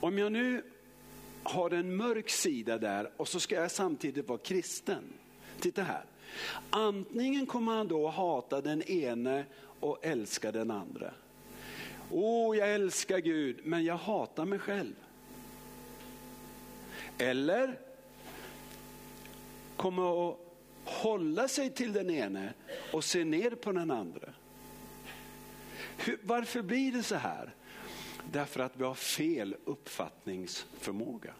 Om jag nu har en mörk sida där och så ska jag samtidigt vara kristen. Titta här. Antingen kommer han då hata den ene och älska den andra. Åh, oh, jag älskar Gud, men jag hatar mig själv. Eller kommer att hålla sig till den ene och se ner på den andra. Hur, varför blir det så här? Därför att vi har fel uppfattningsförmåga.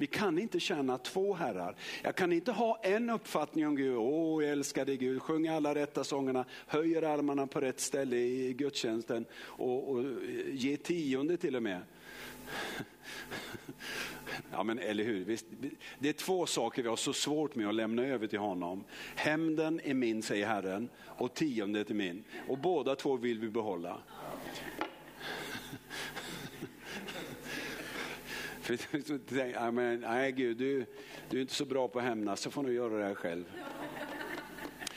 Vi kan inte känna två herrar. Jag kan inte ha en uppfattning om Gud. Åh, jag älskar dig Gud. Sjunger alla rätta sångerna, höjer armarna på rätt ställe i gudstjänsten och, och ger tionde till och med. Ja men eller hur, det är två saker vi har så svårt med att lämna över till honom. Hämnden är min säger Herren och tiondet är min. Och båda två vill vi behålla. För men, nej Gud, du, du är inte så bra på att hämnas så får du göra det här själv.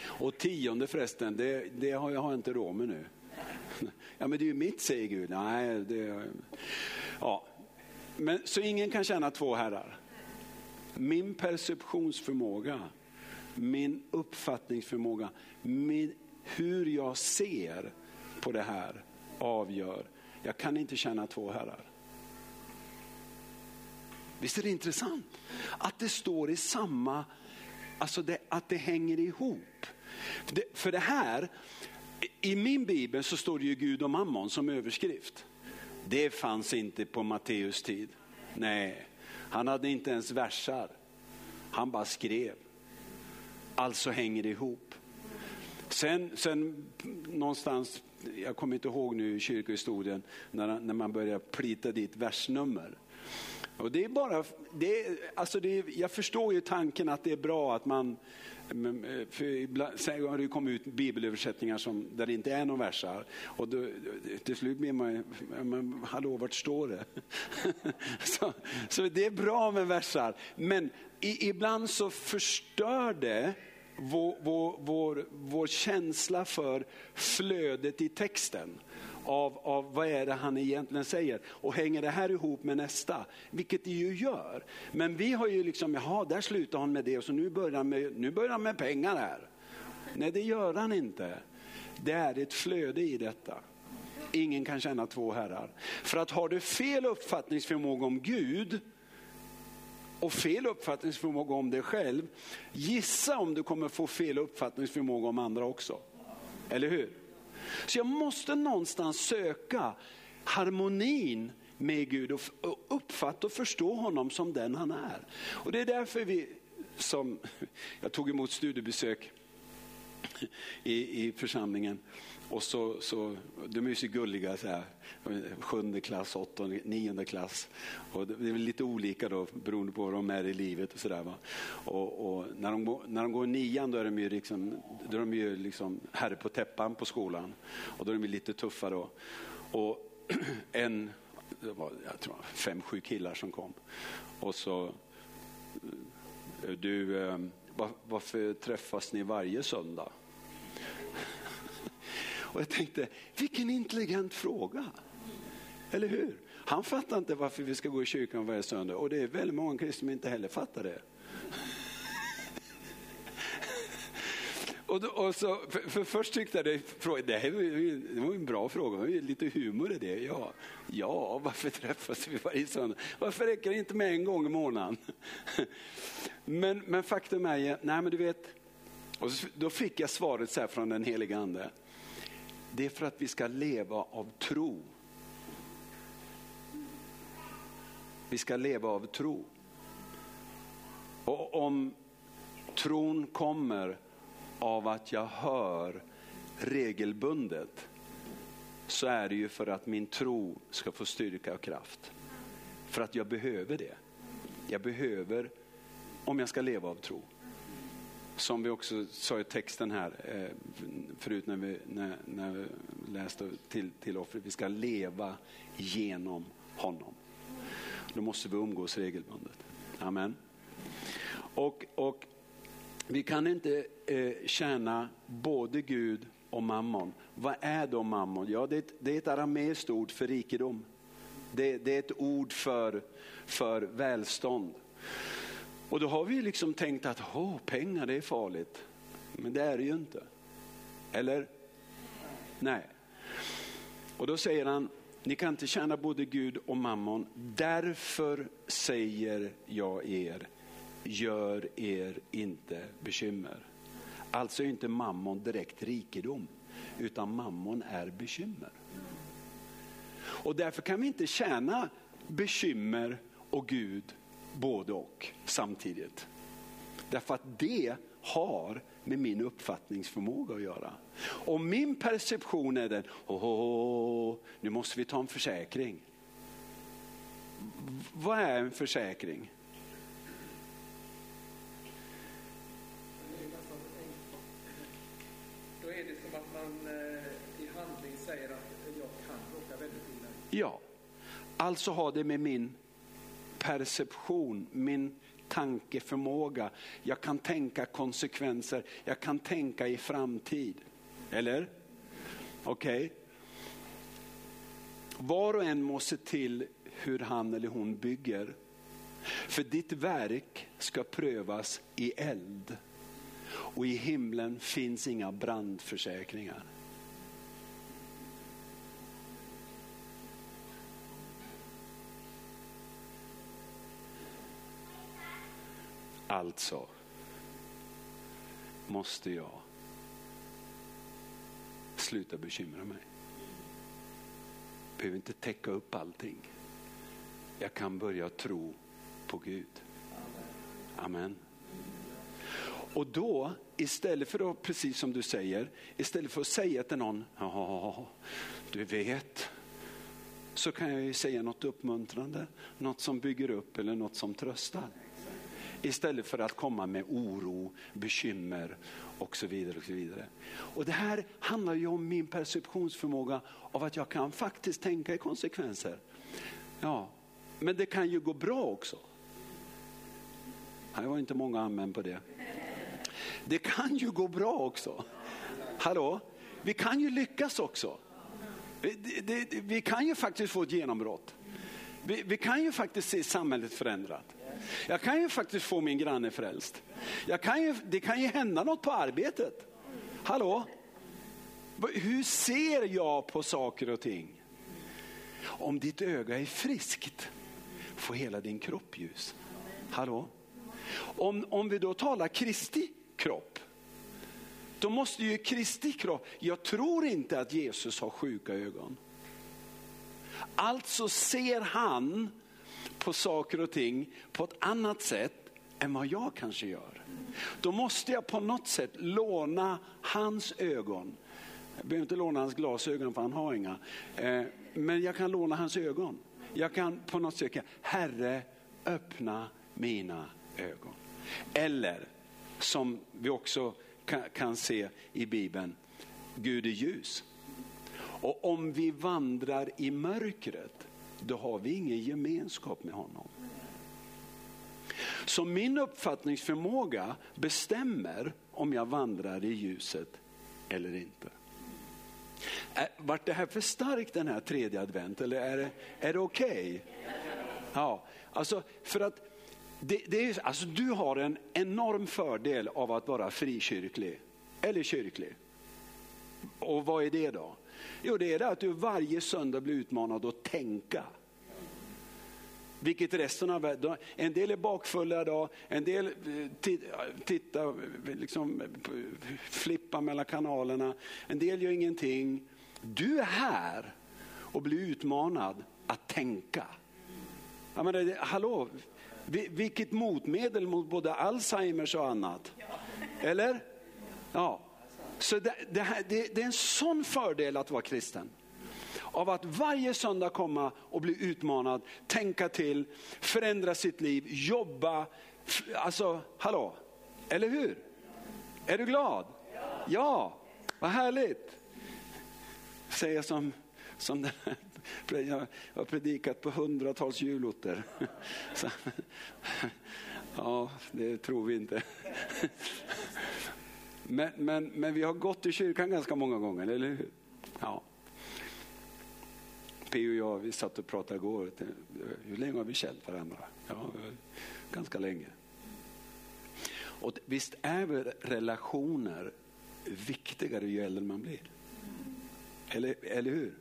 Och tionde förresten, det, det har jag har inte råd med nu. Ja men det är ju mitt säger Gud. Nej, det, ja. Men, så ingen kan tjäna två herrar. Min perceptionsförmåga, min uppfattningsförmåga, min, hur jag ser på det här avgör. Jag kan inte känna två herrar. Visst är det intressant? Att det står i samma, alltså det, att det hänger ihop. Det, för det här, i min bibel så står det ju Gud och mammon som överskrift. Det fanns inte på Matteus tid. Nej, han hade inte ens versar. Han bara skrev. Alltså hänger det ihop. Sen, sen någonstans, jag kommer inte ihåg nu i kyrkohistorien, när, när man börjar plita dit versnummer. Och det är bara, det är, alltså det är, jag förstår ju tanken att det är bra att man, eh, för ibland, sen har det kommit ut bibelöversättningar som, där det inte är någon versar. Och då, till slut blir man, men hallå vart står det? så, så det är bra med versar, men i, ibland så förstör det vår, vår, vår, vår känsla för flödet i texten av, av vad är det han egentligen säger. Och hänger det här ihop med nästa, vilket det ju gör. Men vi har ju liksom, jaha där slutar han med det och så nu börjar han med, nu börjar han med pengar här. Nej det gör han inte. Det är ett flöde i detta. Ingen kan känna två herrar. För att har du fel uppfattningsförmåga om Gud, och fel uppfattningsförmåga om dig själv, gissa om du kommer få fel uppfattningsförmåga om andra också. Eller hur? Så jag måste någonstans söka harmonin med Gud och uppfatta och förstå honom som den han är. Och det är därför vi, som jag tog emot studiebesök i, i församlingen och så, så, de är ju så gulliga, så här, sjunde klass, åttonde, nionde klass. Och det är lite olika då beroende på var de är i livet. och, så där, va? och, och när, de, när de går nian då är de ju, liksom, då är de ju liksom herre på täppan på skolan. Och då är de lite tuffa då. Och en, det var jag tror, fem, sju killar som kom. Och så, du, eh, varför träffas ni varje söndag? Och jag tänkte, vilken intelligent fråga. Eller hur? Han fattar inte varför vi ska gå i kyrkan varje söndag och det är väldigt många kristna som inte heller fattar det. Och, då, och så, för, för, först tyckte jag det, det, här var, det var en bra fråga, det var lite humor i det. Ja, ja, varför träffas vi varje söndag? Varför räcker det inte med en gång i månaden? Men, men faktum är, nej men du vet, och så, då fick jag svaret så från den heliga ande. Det är för att vi ska leva av tro. Vi ska leva av tro. Och om tron kommer av att jag hör regelbundet så är det ju för att min tro ska få styrka och kraft. För att jag behöver det. Jag behöver, om jag ska leva av tro som vi också sa i texten här eh, förut när vi, när, när vi läste till, till offret, vi ska leva genom honom. Då måste vi umgås regelbundet. Amen. Och, och vi kan inte eh, tjäna både Gud och mammon. Vad är då mammon? Ja, det, det är ett arameiskt ord för rikedom. Det, det är ett ord för, för välstånd. Och då har vi liksom tänkt att oh, pengar det är farligt. Men det är det ju inte. Eller? Nej. Och då säger han, ni kan inte tjäna både Gud och mammon. Därför säger jag er, gör er inte bekymmer. Alltså är inte mammon direkt rikedom, utan mammon är bekymmer. Och därför kan vi inte tjäna bekymmer och Gud både och samtidigt. Därför att det har med min uppfattningsförmåga att göra. Om min perception är den, åh, nu måste vi ta en försäkring. Vad är en försäkring? Då är det som att man eh, i handling säger att jag kan råka väldigt illa Ja, alltså har det med min perception, min tankeförmåga. Jag kan tänka konsekvenser, jag kan tänka i framtid. Eller? Okej? Okay. Var och en måste till hur han eller hon bygger. För ditt verk ska prövas i eld. Och i himlen finns inga brandförsäkringar. Alltså måste jag sluta bekymra mig. Behöver inte täcka upp allting. Jag kan börja tro på Gud. Amen. Och då, istället för att, precis som du säger, istället för att säga till någon, ja, du vet, så kan jag ju säga något uppmuntrande, något som bygger upp eller något som tröstar. Istället för att komma med oro, bekymmer och så vidare. Och så vidare. Och det här handlar ju om min perceptionsförmåga av att jag kan faktiskt tänka i konsekvenser. Ja, men det kan ju gå bra också. Det var inte många amen på det. Det kan ju gå bra också. Hallå? Vi kan ju lyckas också. Vi, det, vi kan ju faktiskt få ett genombrott. Vi, vi, kan ju faktiskt se samhället förändrat. Jag kan ju faktiskt få min granne frälst. Jag kan ju, det kan ju hända något på arbetet. Hallå? Hur ser jag på saker och ting? Om ditt öga är friskt, får hela din kropp ljus. Hallå? Om, om vi då talar Kristi kropp, då måste ju Kristi kropp, jag tror inte att Jesus har sjuka ögon. Alltså ser han på saker och ting på ett annat sätt än vad jag kanske gör. Då måste jag på något sätt låna hans ögon. Jag behöver inte låna hans glasögon för han har inga. Eh, men jag kan låna hans ögon. Jag kan på något sätt, Herre öppna mina ögon. Eller som vi också kan se i Bibeln, Gud är ljus. Och om vi vandrar i mörkret, då har vi ingen gemenskap med honom. Så min uppfattningsförmåga bestämmer om jag vandrar i ljuset eller inte. Vart det här för starkt den här tredje advent eller är det, är det okej? Okay? Ja, alltså för att det, det, är, alltså du har en enorm fördel av att vara frikyrklig eller kyrklig. Och vad är det då? Jo, det är det att du varje söndag blir utmanad att tänka. Vilket resten av världen, en del är bakfulla idag, en del eh, tittar, liksom, flippar mellan kanalerna, en del gör ingenting. Du är här och blir utmanad att tänka. Jag menar, hallå, vilket motmedel mot både Alzheimers och annat. Eller? Ja. Så det, det, här, det, det är en sån fördel att vara kristen av att varje söndag komma och bli utmanad, tänka till, förändra sitt liv, jobba. Alltså, hallå, eller hur? Är du glad? Ja, vad härligt. Säga som, som den jag har predikat på hundratals julotter. ja, det tror vi inte. Men, men, men vi har gått i kyrkan ganska många gånger, eller hur? Ja. P och jag vi satt och pratade igår. Hur länge har vi känt varandra? Ja, ganska länge. Och visst är väl relationer viktigare ju äldre man blir? Eller, eller hur?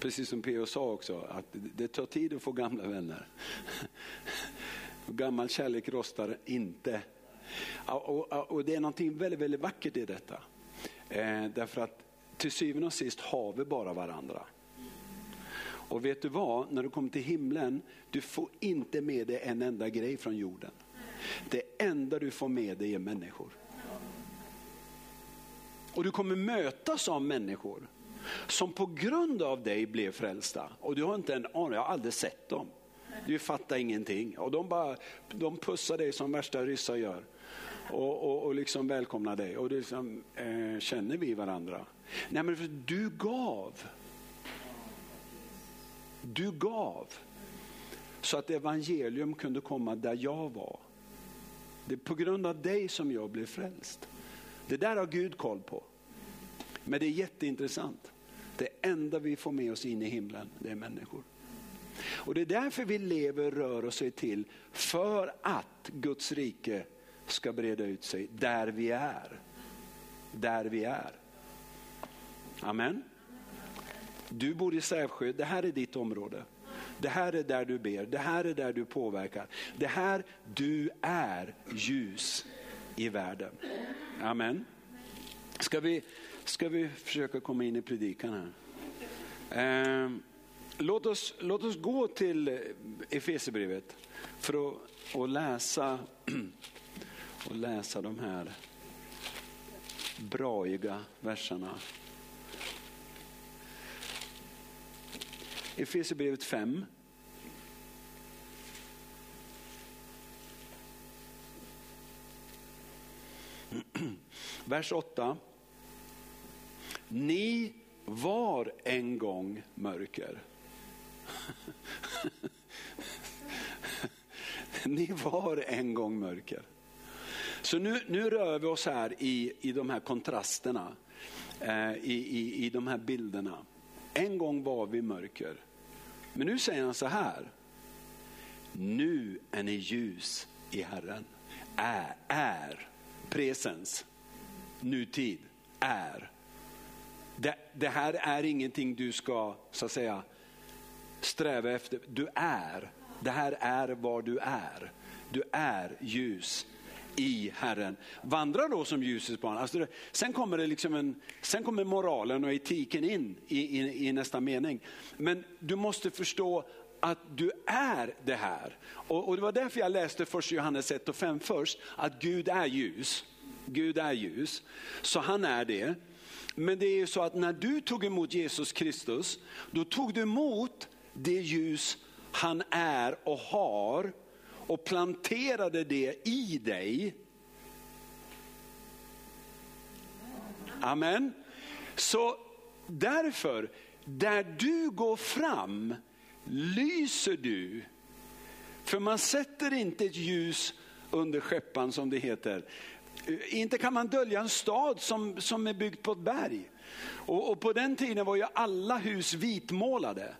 Precis som P.O. sa också, att det tar tid att få gamla vänner. Gammal kärlek rostar inte. Och, och, och det är någonting väldigt, väldigt vackert i detta. Eh, därför att till syvende och sist har vi bara varandra. Och vet du vad, när du kommer till himlen, du får inte med dig en enda grej från jorden. Det enda du får med dig är människor. Och du kommer mötas av människor som på grund av dig blev frälsta. Och du har inte en aning, jag har aldrig sett dem. Du fattar ingenting. Och de, bara, de pussar dig som värsta ryssar gör. Och, och, och liksom välkomnar dig. Och liksom, eh, känner vi varandra? Nej men för du gav. Du gav. Så att evangelium kunde komma där jag var. Det är på grund av dig som jag blev frälst. Det där har Gud koll på. Men det är jätteintressant. Det enda vi får med oss in i himlen, det är människor. Och Det är därför vi lever, rör oss till, för att Guds rike ska breda ut sig där vi är. Där vi är. Amen. Du bor i Sävsjö, det här är ditt område. Det här är där du ber, det här är där du påverkar. Det här, du är ljus i världen. Amen. Ska vi, ska vi försöka komma in i predikan här? Eh, låt, oss, låt oss gå till Efesierbrevet för att och läsa, och läsa de här braiga verserna. Efesierbrevet 5. Vers 8. Ni var en gång mörker. Ni var en gång mörker. Så nu, nu rör vi oss här i, i de här kontrasterna, eh, i, i, i de här bilderna. En gång var vi mörker. Men nu säger han så här. Nu är ni ljus i Herren. Är, är, presens, nutid, är. Det, det, här är ingenting du ska så att säga sträva efter. Du är. Det här är vad du är. Du är ljus i Herren. Vandra då som ljusets barn. Alltså sen, kommer det liksom en, sen kommer moralen och etiken in i, i, i nästa mening. Men du måste förstå att du är det här. Och, och, det var därför jag läste först Johannes 1 och 5 först, att Gud är ljus. Gud är ljus, så han är det. Men det är ju så att när du tog emot Jesus Kristus, då tog du emot det ljus han är och har och planterade det i dig. Amen. Så därför, där du går fram lyser du. För man sätter inte ett ljus under skeppan som det heter. Inte kan man dölja en stad som, som är byggd på ett berg. Och, och på den tiden var ju alla hus vitmålade.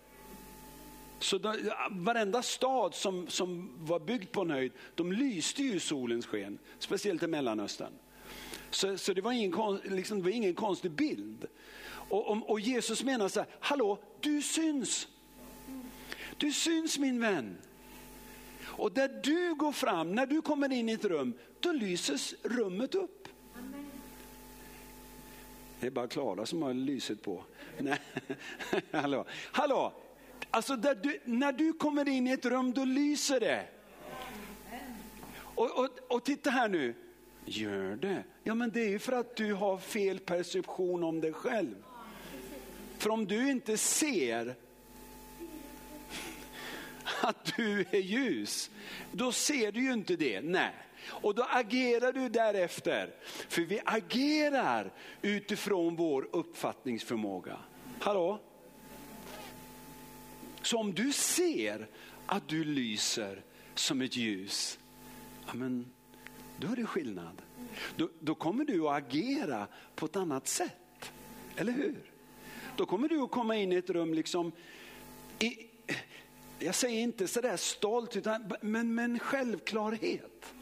Så då, varenda stad som, som var byggd på en höjd, de lyste ju solens sken, speciellt i Mellanöstern. Så, så det, var ingen, liksom, det var ingen konstig bild. Och, och, och Jesus menar så här, hallå, du syns. Du syns min vän. Och där du går fram, när du kommer in i ett rum, då lyses rummet upp. Det är bara Klara som har lyset på. Nej. hallå. hallå, Alltså du, när du kommer in i ett rum då lyser det. Och, och, och titta här nu, gör det? Ja men det är ju för att du har fel perception om dig själv. För om du inte ser att du är ljus, då ser du ju inte det. Nej. Och då agerar du därefter. För vi agerar utifrån vår uppfattningsförmåga. Hallå? Så om du ser att du lyser som ett ljus, amen, då är det skillnad. Då, då kommer du att agera på ett annat sätt. Eller hur? Då kommer du att komma in i ett rum liksom i, jag säger inte sådär stolt, utan, men med en självklarhet.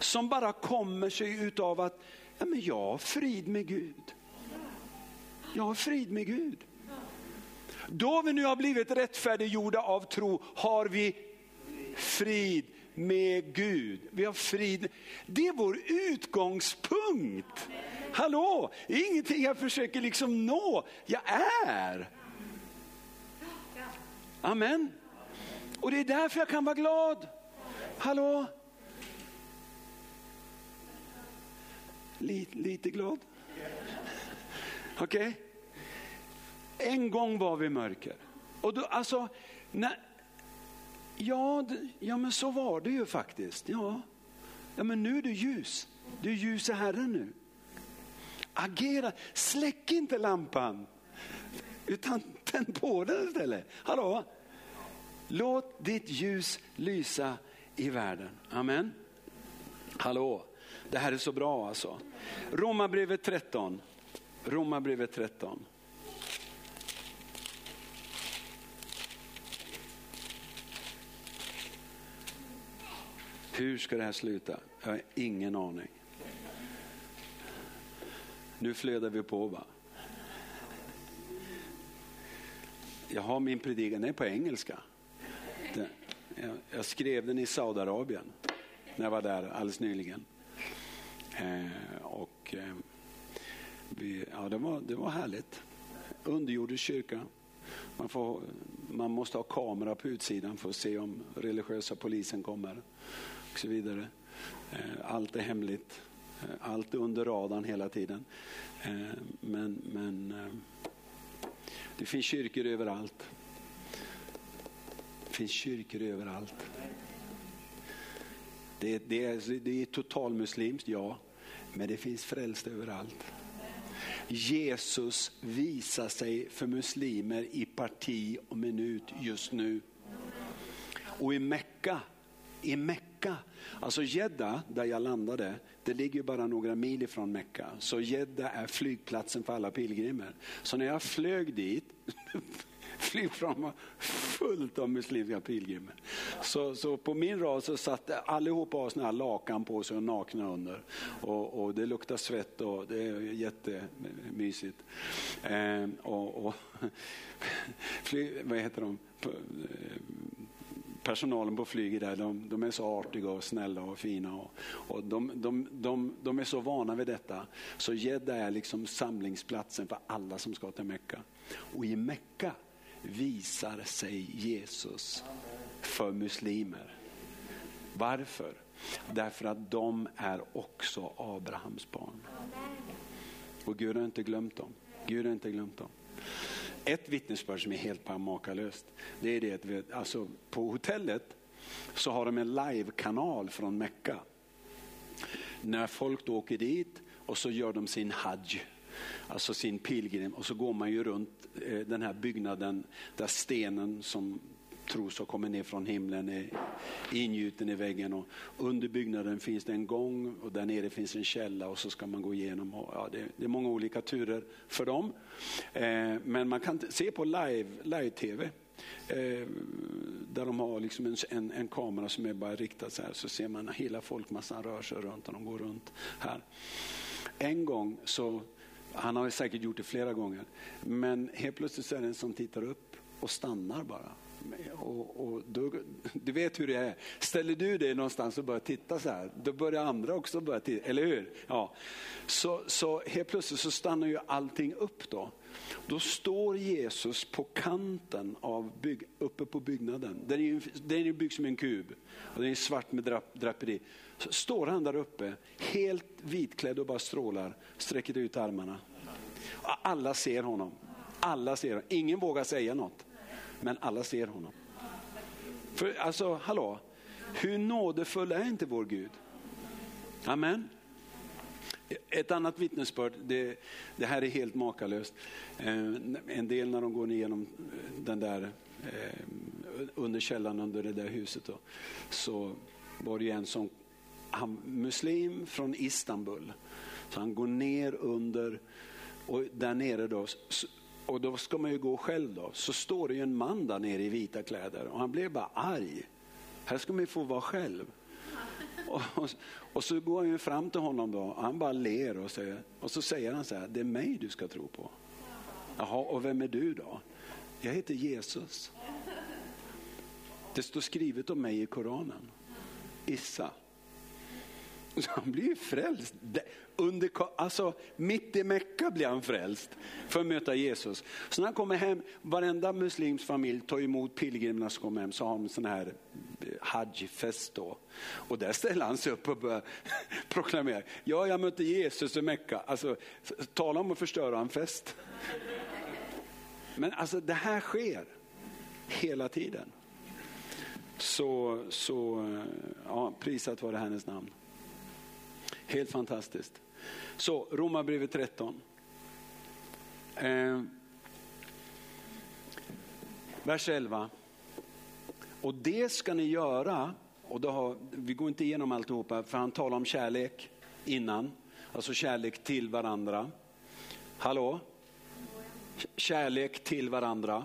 Som bara kommer sig utav att ja, men jag har frid med Gud. Jag har frid med Gud. Då vi nu har blivit rättfärdiggjorda av tro har vi frid med Gud. Vi har frid. Det är vår utgångspunkt. Hallå, det är ingenting jag försöker liksom nå. Jag är. Amen. Och det är därför jag kan vara glad. Hallå? Lite, lite glad. Okej? Okay? En gång var vi mörker. Och då, alltså, när, ja, ja, men så var det ju faktiskt. Ja. ja, men nu är du ljus. Du är ljus i Herren nu. Agera, släck inte lampan. Utan tänd på den istället. Hallå? Låt ditt ljus lysa i världen. Amen. Hallå, det här är så bra alltså. Romarbrevet 13. Romarbrevet 13. Hur ska det här sluta? Jag har ingen aning. Nu flödar vi på va? Jag har min predikan, den är på engelska. Jag skrev den i Saudiarabien när jag var där alldeles nyligen. Eh, och, eh, vi, ja, det, var, det var härligt. Underjordisk kyrka. Man, får, man måste ha kamera på utsidan för att se om religiösa polisen kommer och så vidare. Eh, allt är hemligt. Eh, allt är under radarn hela tiden. Eh, men, men det finns kyrkor överallt. Det finns kyrkor överallt. Det, det, är, alltså, det är totalmuslimskt, ja. Men det finns frälst överallt. Jesus visar sig för muslimer i parti och minut just nu. Och i Mecka, i Mecka, alltså Jedda, där jag landade, det ligger bara några mil ifrån Mecka. Så Jedda är flygplatsen för alla pilgrimer. Så när jag flög dit flygplan var fullt av muslimska pilgrimer. Så, så på min rad så satt allihopa har såna här lakan på sig och nakna under. Och, och det luktar svett och det är jättemysigt. Eh, och, och fly, vad heter de? Eh, personalen på flyget där, de, de, är så artiga och snälla och fina. Och, och de, de, de, de är så vana vid detta. Så Jeddah är liksom samlingsplatsen för alla som ska till Mecka. Och i Mecka visar sig Jesus för muslimer. Varför? Därför att de är också Abrahams barn. Och Gud har inte glömt dem. Gud har inte glömt dem. Ett vittnesbörd som är helt makalöst, det är det att vi, alltså, på hotellet så har de en live-kanal från Mecka. När folk då åker dit och så gör de sin hajj alltså sin pilgrim. Och så går man ju runt eh, den här byggnaden där stenen som tro som kommer ner från himlen är ingjuten i väggen. Och under byggnaden finns det en gång och där nere finns en källa och så ska man gå igenom. Och ja, det, det är många olika turer för dem. Eh, men man kan se på live-tv Eh, där de har liksom en, en, en, kamera som är bara riktad så här så ser man hela folkmassan rör sig runt och de går runt här. En gång så han har säkert gjort det flera gånger. Men helt plötsligt så är det en som tittar upp och stannar bara. Och, och då, du vet hur det är. Ställer du dig någonstans och börjar titta så här, då börjar andra också börja titta, eller hur? Ja. Så, så helt plötsligt så stannar ju allting upp då. Då står Jesus på kanten av bygg, uppe på byggnaden. Den är, ju, den är byggd som en kub och den är svart med drap, draperi. Så står han där uppe, helt vitklädd och bara strålar, sträcker ut armarna. Alla ser honom. Alla ser honom. Ingen vågar säga något, men alla ser honom. För alltså, hallå, hur nådefull är inte vår Gud? Amen. Ett annat vittnesbörd, det, det, här är helt makalöst. Eh, en del när de går igenom eh, den där, eh, under källaren under det där huset, då, så var det en som, han, muslim från Istanbul. Så han går ner under, och där nere då, och då ska man ju gå själv då. Så står det ju en man där nere i vita kläder och han blev bara arg. Här ska man ju få vara själv. Och, och, och så går han fram till honom då och han bara ler och, säger, och så säger han så här, det är mig du ska tro på. Jaha, och vem är du då? Jag heter Jesus. Det står skrivet om mig i Koranen. Issa. Så han blir ju frälst. Under, alltså, mitt i Mecka blir han frälst för att möta Jesus. Så när han kommer hem, varenda muslims familj tar emot pilgrimerna som kommer hem, så har de en sån här eh, hajj-fest då. Och där ställer han sig upp och börjar proklamera, ja jag mötte Jesus i Mecka. Alltså, tala om att förstöra en fest. Men alltså det här sker hela tiden. Så, så eh, ja, prisat var det hennes namn. Helt fantastiskt. Så Romarbrevet 13. Eh, vers 11. Och det ska ni göra, och då har, vi går inte igenom alltihopa för han talar om kärlek innan, alltså kärlek till varandra. Hallå? Kärlek till varandra.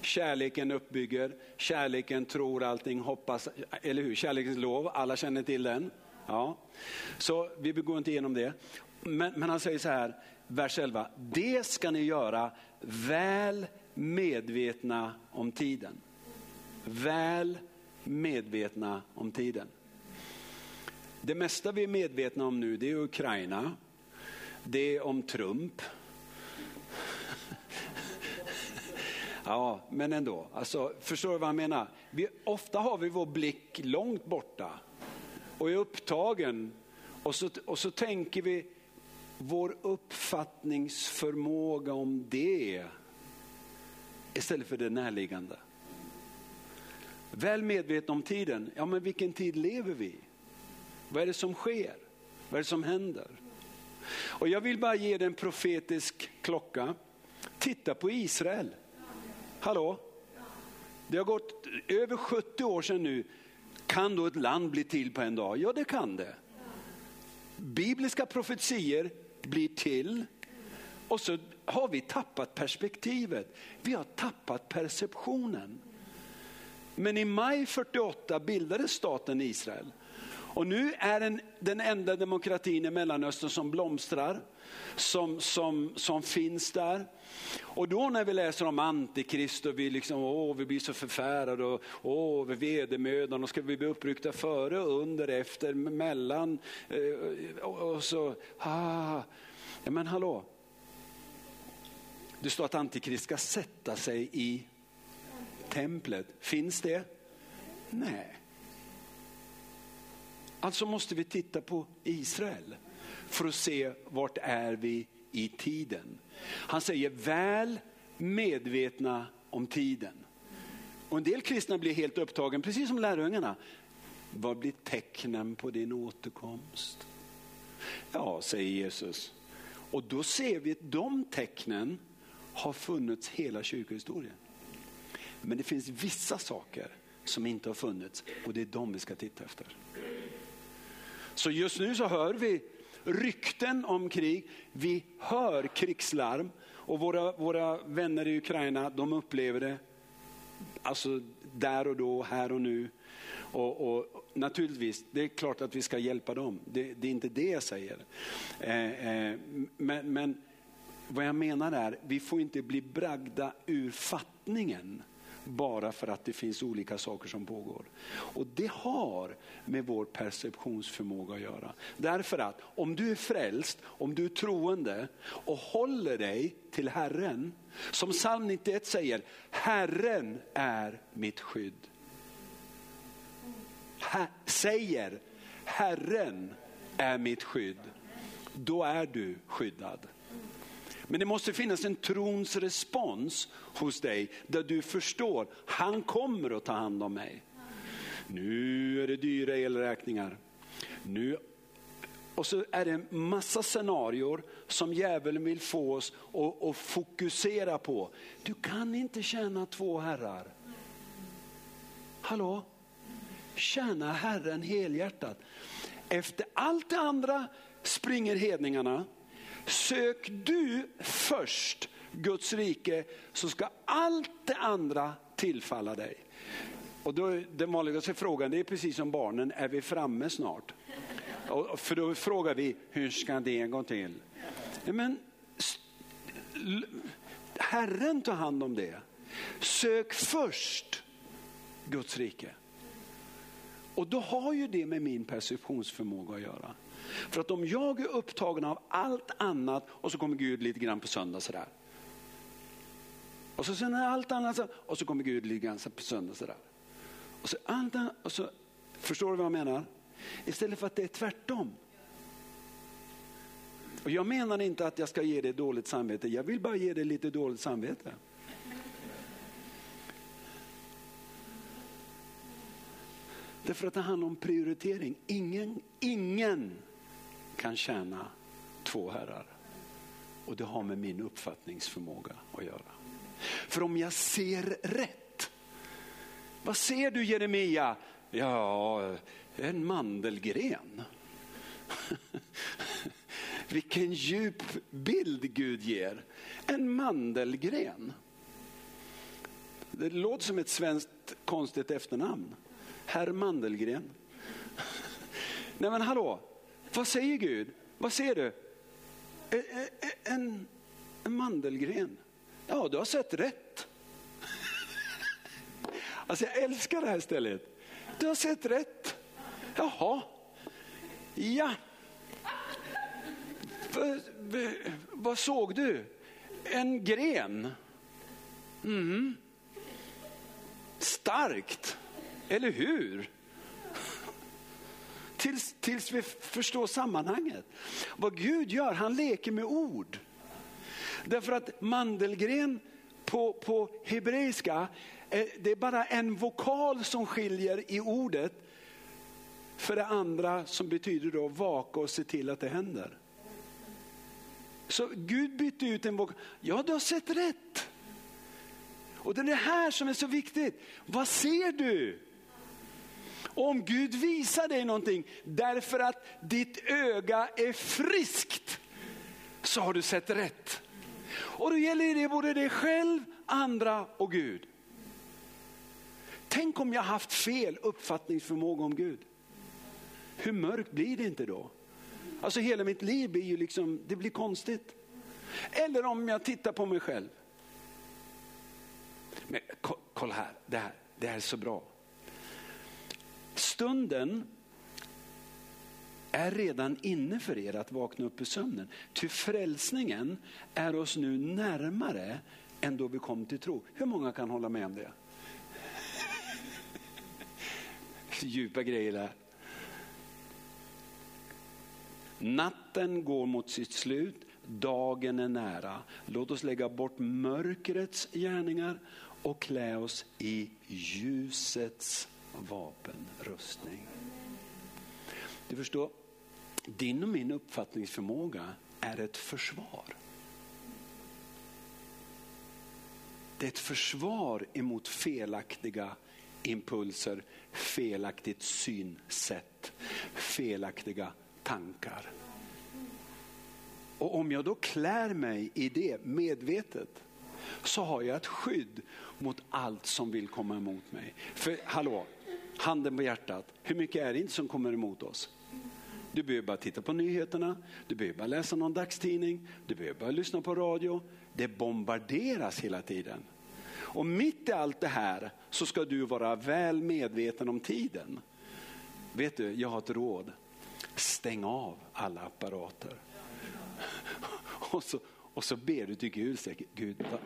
Kärleken uppbygger, kärleken tror allting, hoppas, eller hur? Kärlekens lov, alla känner till den. Ja. Så vi går inte igenom det. Men, men han säger så här, vers 11. Det ska ni göra väl medvetna om tiden. Väl medvetna om tiden. Det mesta vi är medvetna om nu det är Ukraina, det är om Trump. ja, men ändå. Alltså, förstår du vad jag menar? Vi, ofta har vi vår blick långt borta och är upptagen. Och så, och så tänker vi vår uppfattningsförmåga om det istället för det närliggande. Väl medveten om tiden, ja men vilken tid lever vi Vad är det som sker? Vad är det som händer? Och jag vill bara ge dig en profetisk klocka. Titta på Israel. Hallå? Det har gått över 70 år sedan nu kan då ett land bli till på en dag? Ja, det kan det. Bibliska profetier blir till och så har vi tappat perspektivet. Vi har tappat perceptionen. Men i maj 48 bildades staten Israel. Och nu är den den enda demokratin i Mellanöstern som blomstrar, som, som, som finns där. Och då när vi läser om antikrist och vi, liksom, åh, vi blir så förfärade och åh, vi vedermödan och ska vi bli uppryckta före, under, efter, mellan. Eh, och, och så, ah, ja, men hallå. Det står att antikrist ska sätta sig i templet. Finns det? Nej. Alltså måste vi titta på Israel för att se vart är vi i tiden. Han säger väl medvetna om tiden. Och en del kristna blir helt upptagen, precis som lärjungarna. Vad blir tecknen på din återkomst? Ja, säger Jesus. Och då ser vi att de tecknen har funnits hela kyrkohistorien. Men det finns vissa saker som inte har funnits och det är de vi ska titta efter. Så just nu så hör vi rykten om krig, vi hör krigslarm och våra, våra vänner i Ukraina de upplever det alltså där och då, här och nu. Och, och naturligtvis, det är klart att vi ska hjälpa dem, det, det är inte det jag säger. Eh, eh, men, men vad jag menar är, vi får inte bli bragda ur fattningen bara för att det finns olika saker som pågår. Och det har med vår perceptionsförmåga att göra. Därför att om du är frälst, om du är troende och håller dig till Herren, som psalm 91 säger, Herren är mitt skydd. Ha, säger, Herren är mitt skydd. Då är du skyddad. Men det måste finnas en trons respons hos dig där du förstår, han kommer att ta hand om mig. Nu är det dyra elräkningar. Nu och så är det en massa scenarier som djävulen vill få oss att fokusera på. Du kan inte tjäna två herrar. Hallå? Tjäna Herren helhjärtat. Efter allt det andra springer hedningarna Sök du först Guds rike så ska allt det andra tillfalla dig. Och då, den vanligaste frågan det är precis som barnen, är vi framme snart? Och, för då frågar vi, hur ska det gå till? Men, Herren tar hand om det. Sök först Guds rike. Och då har ju det med min perceptionsförmåga att göra. För att om jag är upptagen av allt annat och så kommer Gud lite grann på söndag sådär. Och så sen är allt annat och så kommer Gud lite grann på söndag sådär. Och så, allt annat, och så, förstår du vad jag menar? Istället för att det är tvärtom. Och jag menar inte att jag ska ge dig dåligt samvete, jag vill bara ge dig lite dåligt samvete. Därför att det handlar om prioritering. Ingen, ingen kan tjäna två herrar. Och det har med min uppfattningsförmåga att göra. För om jag ser rätt. Vad ser du Jeremia? Ja, en mandelgren. Vilken djup bild Gud ger. En mandelgren. Det låter som ett svenskt konstigt efternamn. Herr Mandelgren. Nej men hallå, vad säger Gud? Vad ser du? En, en mandelgren. Ja, du har sett rätt. Alltså jag älskar det här stället. Du har sett rätt. Jaha, ja. Vad såg du? En gren. Mm. Starkt, eller hur? Tills, tills vi förstår sammanhanget. Vad Gud gör, han leker med ord. Därför att mandelgren på, på hebreiska, eh, det är bara en vokal som skiljer i ordet för det andra som betyder då vaka och se till att det händer. Så Gud bytte ut en vokal. Ja, du har sett rätt. Och det är det här som är så viktigt. Vad ser du? Om Gud visar dig någonting därför att ditt öga är friskt så har du sett rätt. Och då gäller det både dig själv, andra och Gud. Tänk om jag haft fel uppfattningsförmåga om Gud. Hur mörkt blir det inte då? Alltså hela mitt liv blir ju liksom, det blir konstigt. Eller om jag tittar på mig själv. Men kolla här, det här, det här är så bra. Stunden är redan inne för er att vakna upp ur sömnen. Ty frälsningen är oss nu närmare än då vi kom till tro. Hur många kan hålla med om det? Djupa grejer där. Natten går mot sitt slut, dagen är nära. Låt oss lägga bort mörkrets gärningar och klä oss i ljusets vapenrustning. Du förstår, din och min uppfattningsförmåga är ett försvar. Det är ett försvar emot felaktiga impulser, felaktigt synsätt, felaktiga tankar. Och om jag då klär mig i det medvetet så har jag ett skydd mot allt som vill komma emot mig. För hallå, handen på hjärtat, hur mycket är det inte som kommer emot oss? Du behöver bara titta på nyheterna, du behöver bara läsa någon dagstidning, du behöver bara lyssna på radio. Det bombarderas hela tiden. Och mitt i allt det här så ska du vara väl medveten om tiden. Vet du, jag har ett råd. Stäng av alla apparater. Och så, och så ber du till Gud, Gud vad,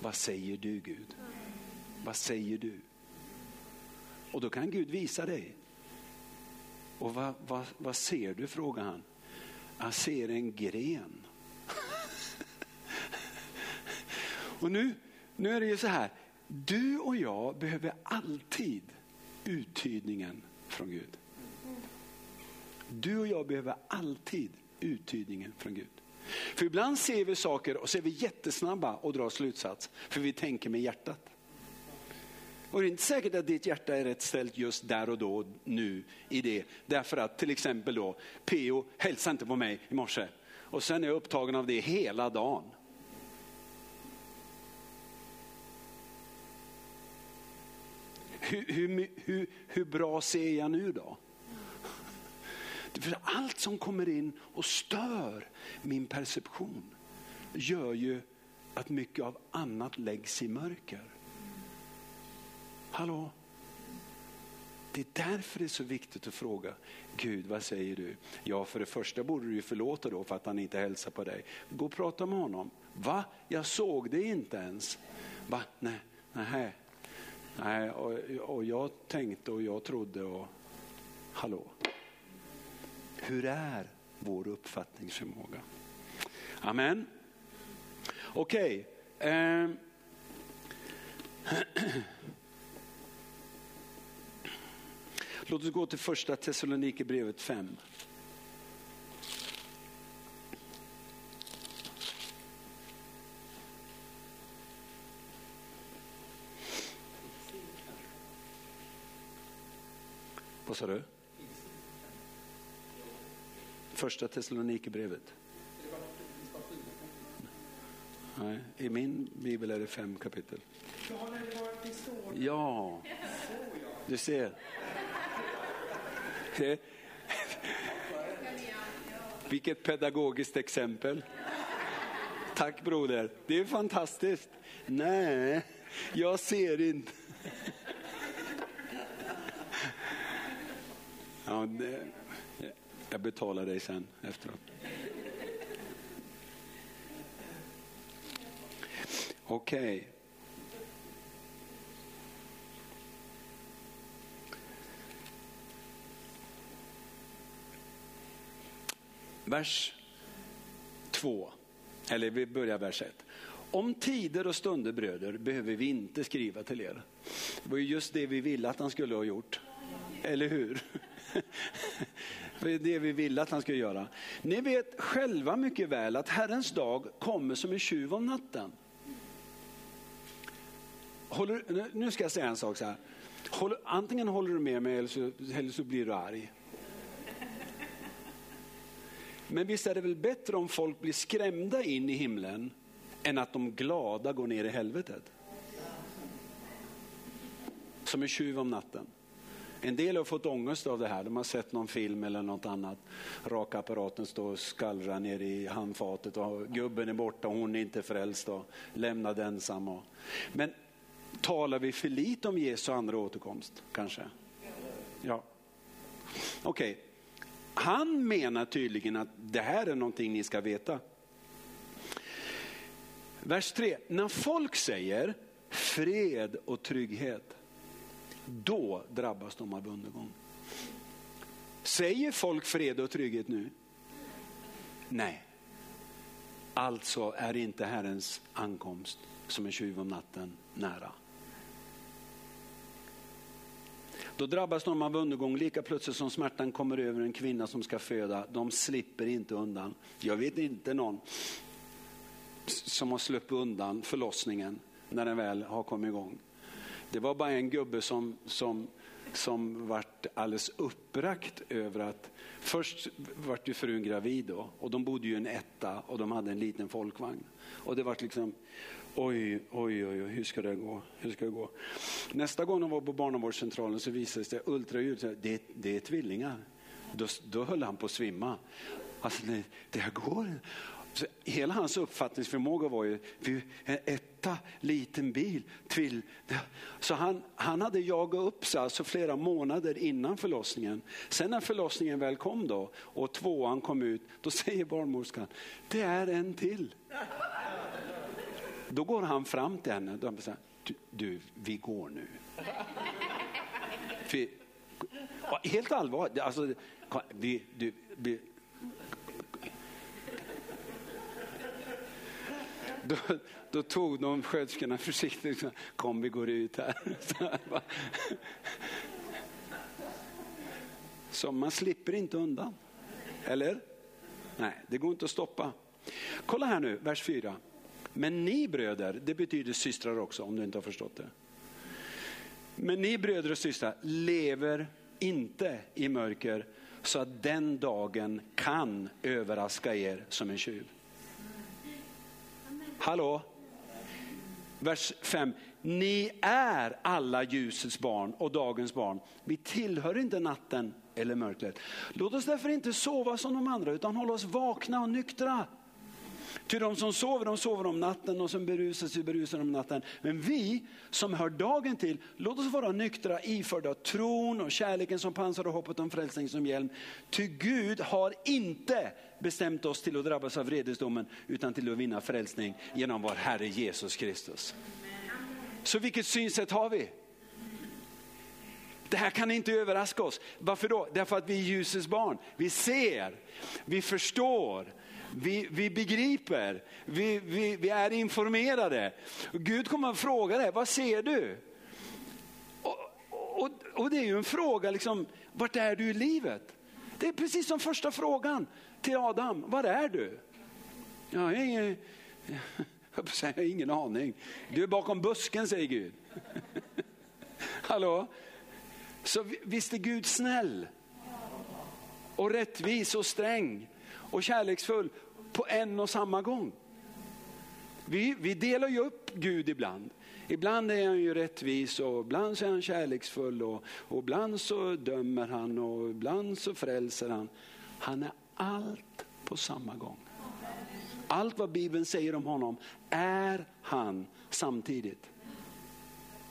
vad säger du Gud? Vad säger du? Och då kan Gud visa dig. Och vad, vad, vad ser du? frågar han. Han ser en gren. och nu, nu är det ju så här, du och jag behöver alltid uttydningen från Gud. Du och jag behöver alltid uttydningen från Gud. För ibland ser vi saker och så är vi jättesnabba och drar slutsats, för vi tänker med hjärtat. Och det är inte säkert att ditt hjärta är rätt ställt just där och då, nu, i det. Därför att till exempel då, PO hälsade inte på mig i morse. Och sen är jag upptagen av det hela dagen. Hur, hur, hur, hur bra ser jag nu då? För allt som kommer in och stör min perception gör ju att mycket av annat läggs i mörker. Hallå? Det är därför det är så viktigt att fråga Gud, vad säger du? Ja, för det första borde du ju förlåta då för att han inte hälsar på dig. Gå och prata med honom. Va? Jag såg det inte ens. Va? Nej, nej. nej och, och jag tänkte och jag trodde och hallå. Hur är vår uppfattningsförmåga? Amen. Okej. Okay. Eh. Låt oss gå till första Thessalonikerbrevet 5. Vad sa du? Första Thessalonikerbrevet. Nej, I min bibel är det fem kapitel. Ja, du ser. Vilket pedagogiskt exempel. Tack broder, det är fantastiskt. Nej, jag ser inte. Ja, det, jag betalar dig sen efteråt. Okej. Okay. Vers 2, eller vi börjar vers 1. Om tider och stunder bröder behöver vi inte skriva till er. Det var ju just det vi ville att han skulle ha gjort. Eller hur? Det är det vi ville att han skulle göra. Ni vet själva mycket väl att Herrens dag kommer som en tjuv om natten. Håller, nu ska jag säga en sak så här. Håller, antingen håller du med mig eller så, eller så blir du arg. Men visst är det väl bättre om folk blir skrämda in i himlen än att de glada går ner i helvetet? Som en tjuv om natten. En del har fått ångest av det här. De har sett någon film eller något annat. Rakapparaten står och skallrar ner i handfatet och gubben är borta och hon är inte frälst och lämnad ensam. Och... Men talar vi för lite om Jesu andra återkomst kanske? Ja. Okej, okay. Han menar tydligen att det här är någonting ni ska veta. Vers 3. När folk säger fred och trygghet, då drabbas de av undergång. Säger folk fred och trygghet nu? Nej. Alltså är inte Herrens ankomst som en tjuv om natten nära. Då drabbas de av undergång lika plötsligt som smärtan kommer över en kvinna som ska föda. De slipper inte undan. Jag vet inte någon som har sluppit undan förlossningen när den väl har kommit igång. Det var bara en gubbe som, som, som vart alldeles uppbragt över att först vart ju frun gravid då, och de bodde ju i en etta och de hade en liten folkvagn. Och det vart liksom, oj, oj, oj, hur ska det gå? Hur ska det gå? Nästa gång de var på barnavårdscentralen så visade det sig ultraljud, det, det är tvillingar. Då, då höll han på att svimma. Alltså det, det här går så hela hans uppfattningsförmåga var ju en etta, liten bil, tvill. Så han, han hade jagat upp sig alltså flera månader innan förlossningen. Sen när förlossningen väl kom då och tvåan kom ut, då säger barnmorskan, det är en till. Då går han fram till henne och säger, du, du, vi går nu. För, helt allvarligt, alltså, vi, du, vi, då, då tog de sköterskorna försiktigt, kom vi går ut här. Så man slipper inte undan. Eller? Nej, det går inte att stoppa. Kolla här nu, vers 4. Men ni bröder, det betyder systrar också om du inte har förstått det. Men ni bröder och systrar lever inte i mörker så att den dagen kan överraska er som en tjuv. Hallå? Vers 5. ni är alla ljusets barn och dagens barn. Vi tillhör inte natten eller mörkret. Låt oss därför inte sova som de andra utan hålla oss vakna och nyktra. Ty de som sover, de sover om natten och som berusar sig berusar om natten. Men vi som hör dagen till, låt oss vara nyktra, iförda tron och kärleken som pansar och hoppet om frälsning som hjälm. Ty Gud har inte bestämt oss till att drabbas av vredesdomen utan till att vinna frälsning genom vår Herre Jesus Kristus. Så vilket synsätt har vi? Det här kan inte överraska oss. Varför då? Därför att vi är ljusets barn. Vi ser, vi förstår, vi, vi begriper, vi, vi, vi är informerade. Gud kommer att fråga dig, vad ser du? Och, och, och, det är ju en fråga, liksom, vart är du i livet? Det är precis som första frågan till Adam, var är du? Jag har ingen, jag har ingen aning. Du är bakom busken säger Gud. Hallå? Så visst är Gud snäll och rättvis och sträng och kärleksfull på en och samma gång. Vi, vi delar ju upp Gud ibland. Ibland är han ju rättvis och ibland så är han kärleksfull och, och ibland så dömer han och ibland så frälser han. Han är allt på samma gång. Allt vad Bibeln säger om honom är han samtidigt.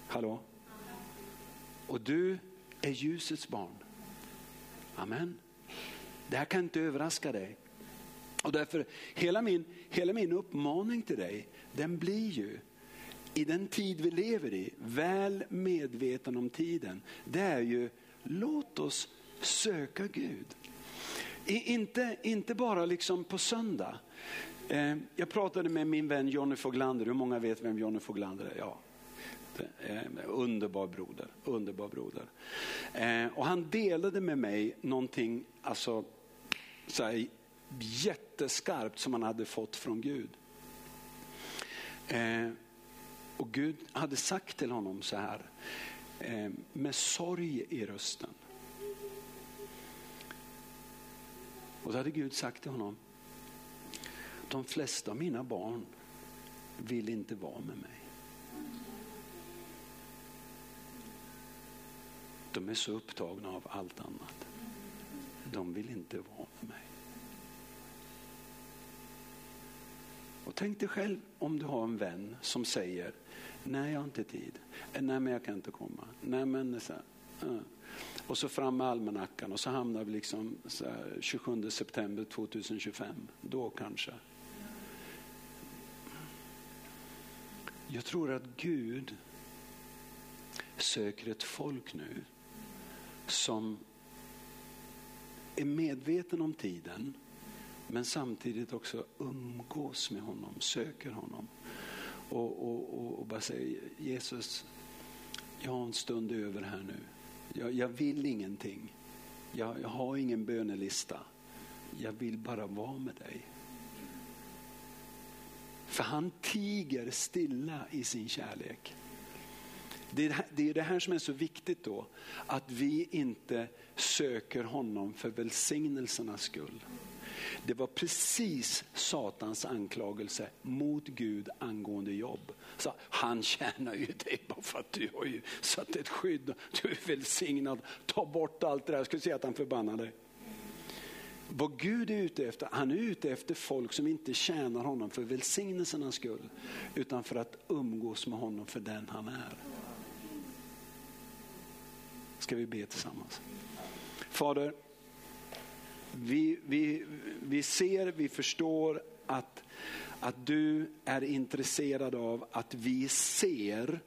Hallå? Och du är ljusets barn. Amen. Det här kan inte överraska dig. Och därför, hela min, hela min uppmaning till dig, den blir ju, i den tid vi lever i, väl medveten om tiden, det är ju, låt oss söka Gud. I, inte, inte bara liksom på söndag. Eh, jag pratade med min vän Jonny Foglander, hur många vet vem Jonny Foglander är? Ja, eh, underbar broder, underbar broder. Eh, och han delade med mig någonting, alltså så här, jätteskarpt som han hade fått från Gud. Eh, och Gud hade sagt till honom så här, eh, med sorg i rösten. Och så hade Gud sagt till honom, de flesta av mina barn vill inte vara med mig. De är så upptagna av allt annat. De vill inte vara med mig. Tänk dig själv om du har en vän som säger, nej jag har inte tid, nej men jag kan inte komma, nej men så här. Mm. Och så fram med almanackan och så hamnar vi liksom så 27 september 2025, då kanske. Jag tror att Gud söker ett folk nu som är medveten om tiden men samtidigt också umgås med honom, söker honom. Och, och, och, och bara säger Jesus, jag har en stund över här nu. Jag, jag vill ingenting. Jag, jag har ingen bönelista. Jag vill bara vara med dig. För han tiger stilla i sin kärlek. Det är, det är det här som är så viktigt då, att vi inte söker honom för välsignelsernas skull. Det var precis Satans anklagelse mot Gud angående jobb. Så han tjänar ju dig bara för att du har ju satt ett skydd, du är välsignad, ta bort allt det där. Jag skulle säga att han förbannar dig. Vad Gud är ute efter, han är ute efter folk som inte tjänar honom för välsignelsernas skull, utan för att umgås med honom för den han är. Ska vi be tillsammans? Fader, vi, vi, vi ser, vi förstår att, att du är intresserad av att vi ser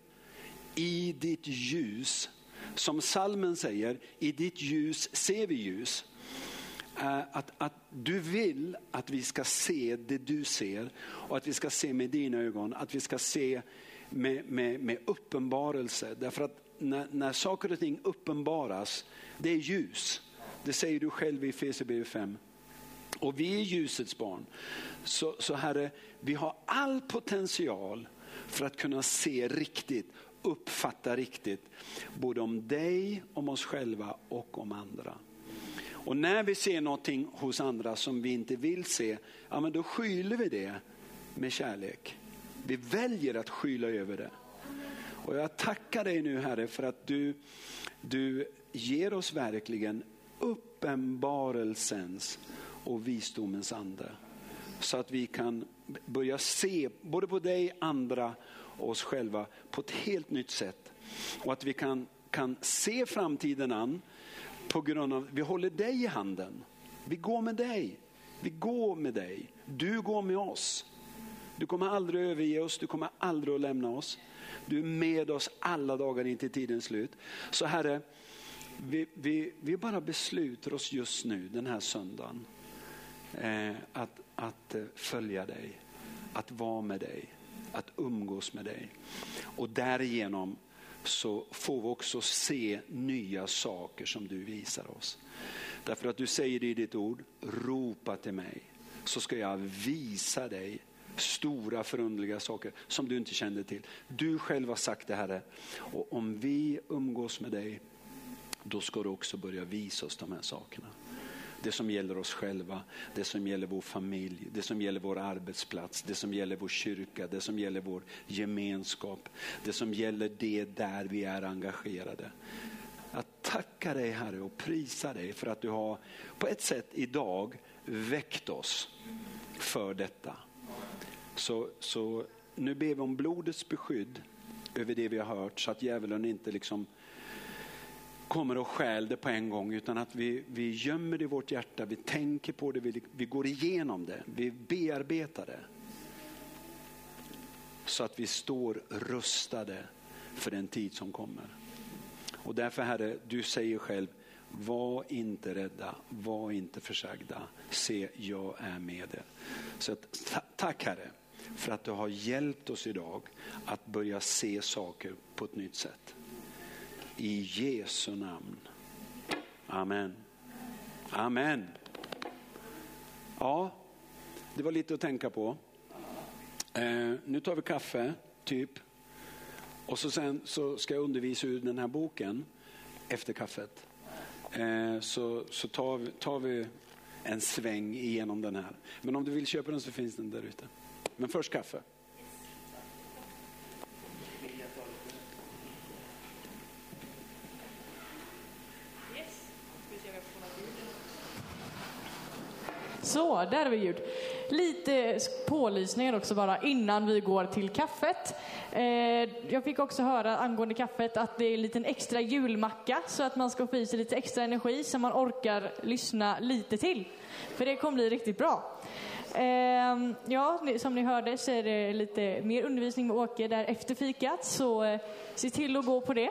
i ditt ljus, som salmen säger, i ditt ljus ser vi ljus. Eh, att, att du vill att vi ska se det du ser och att vi ska se med dina ögon, att vi ska se med, med, med uppenbarelse. Därför att när, när saker och ting uppenbaras, det är ljus. Det säger du själv i Efesierbrevet 5. Och vi är ljusets barn. Så, så Herre, vi har all potential för att kunna se riktigt, uppfatta riktigt, både om dig, om oss själva och om andra. Och när vi ser någonting hos andra som vi inte vill se, ja, men då skyler vi det med kärlek. Vi väljer att skyla över det. Och jag tackar dig nu Herre för att du, du ger oss verkligen uppenbarelsens och visdomens ande. Så att vi kan börja se både på dig, andra och oss själva på ett helt nytt sätt. Och att vi kan, kan se framtiden an på grund av att vi håller dig i handen. Vi går med dig. Vi går med dig. Du går med oss. Du kommer aldrig överge oss, du kommer aldrig att lämna oss. Du är med oss alla dagar in till tidens slut. Så Herre, vi, vi, vi bara beslutar oss just nu den här söndagen eh, att, att eh, följa dig, att vara med dig, att umgås med dig. Och därigenom så får vi också se nya saker som du visar oss. Därför att du säger det i ditt ord, ropa till mig så ska jag visa dig stora förundliga saker som du inte kände till. Du själv har sagt det Herre. Och om vi umgås med dig, då ska du också börja visa oss de här sakerna. Det som gäller oss själva, det som gäller vår familj, det som gäller vår arbetsplats, det som gäller vår kyrka, det som gäller vår gemenskap, det som gäller det där vi är engagerade. Jag tackar dig Herre och prisar dig för att du har på ett sätt idag väckt oss för detta. Så, så nu ber vi om blodets beskydd över det vi har hört så att djävulen inte liksom kommer och stjäl det på en gång utan att vi, vi gömmer det i vårt hjärta, vi tänker på det, vi, vi går igenom det, vi bearbetar det. Så att vi står rustade för den tid som kommer. Och därför Herre, du säger själv, var inte rädda, var inte försagda. Se, jag är med er. Så att, tack Herre för att du har hjälpt oss idag att börja se saker på ett nytt sätt. I Jesu namn. Amen. Amen. Ja, det var lite att tänka på. Eh, nu tar vi kaffe, typ. Och så sen så ska jag undervisa ur den här boken efter kaffet. Eh, så så tar, vi, tar vi en sväng igenom den här. Men om du vill köpa den så finns den där ute. Men först kaffe. Så, där har vi ljud. Lite pålysningar också bara innan vi går till kaffet. Eh, jag fick också höra angående kaffet att det är en liten extra julmacka så att man ska få i sig lite extra energi så man orkar lyssna lite till. För det kommer bli riktigt bra. Eh, ja, som ni hörde så är det lite mer undervisning med Åke där efter fikat så eh, se till att gå på det.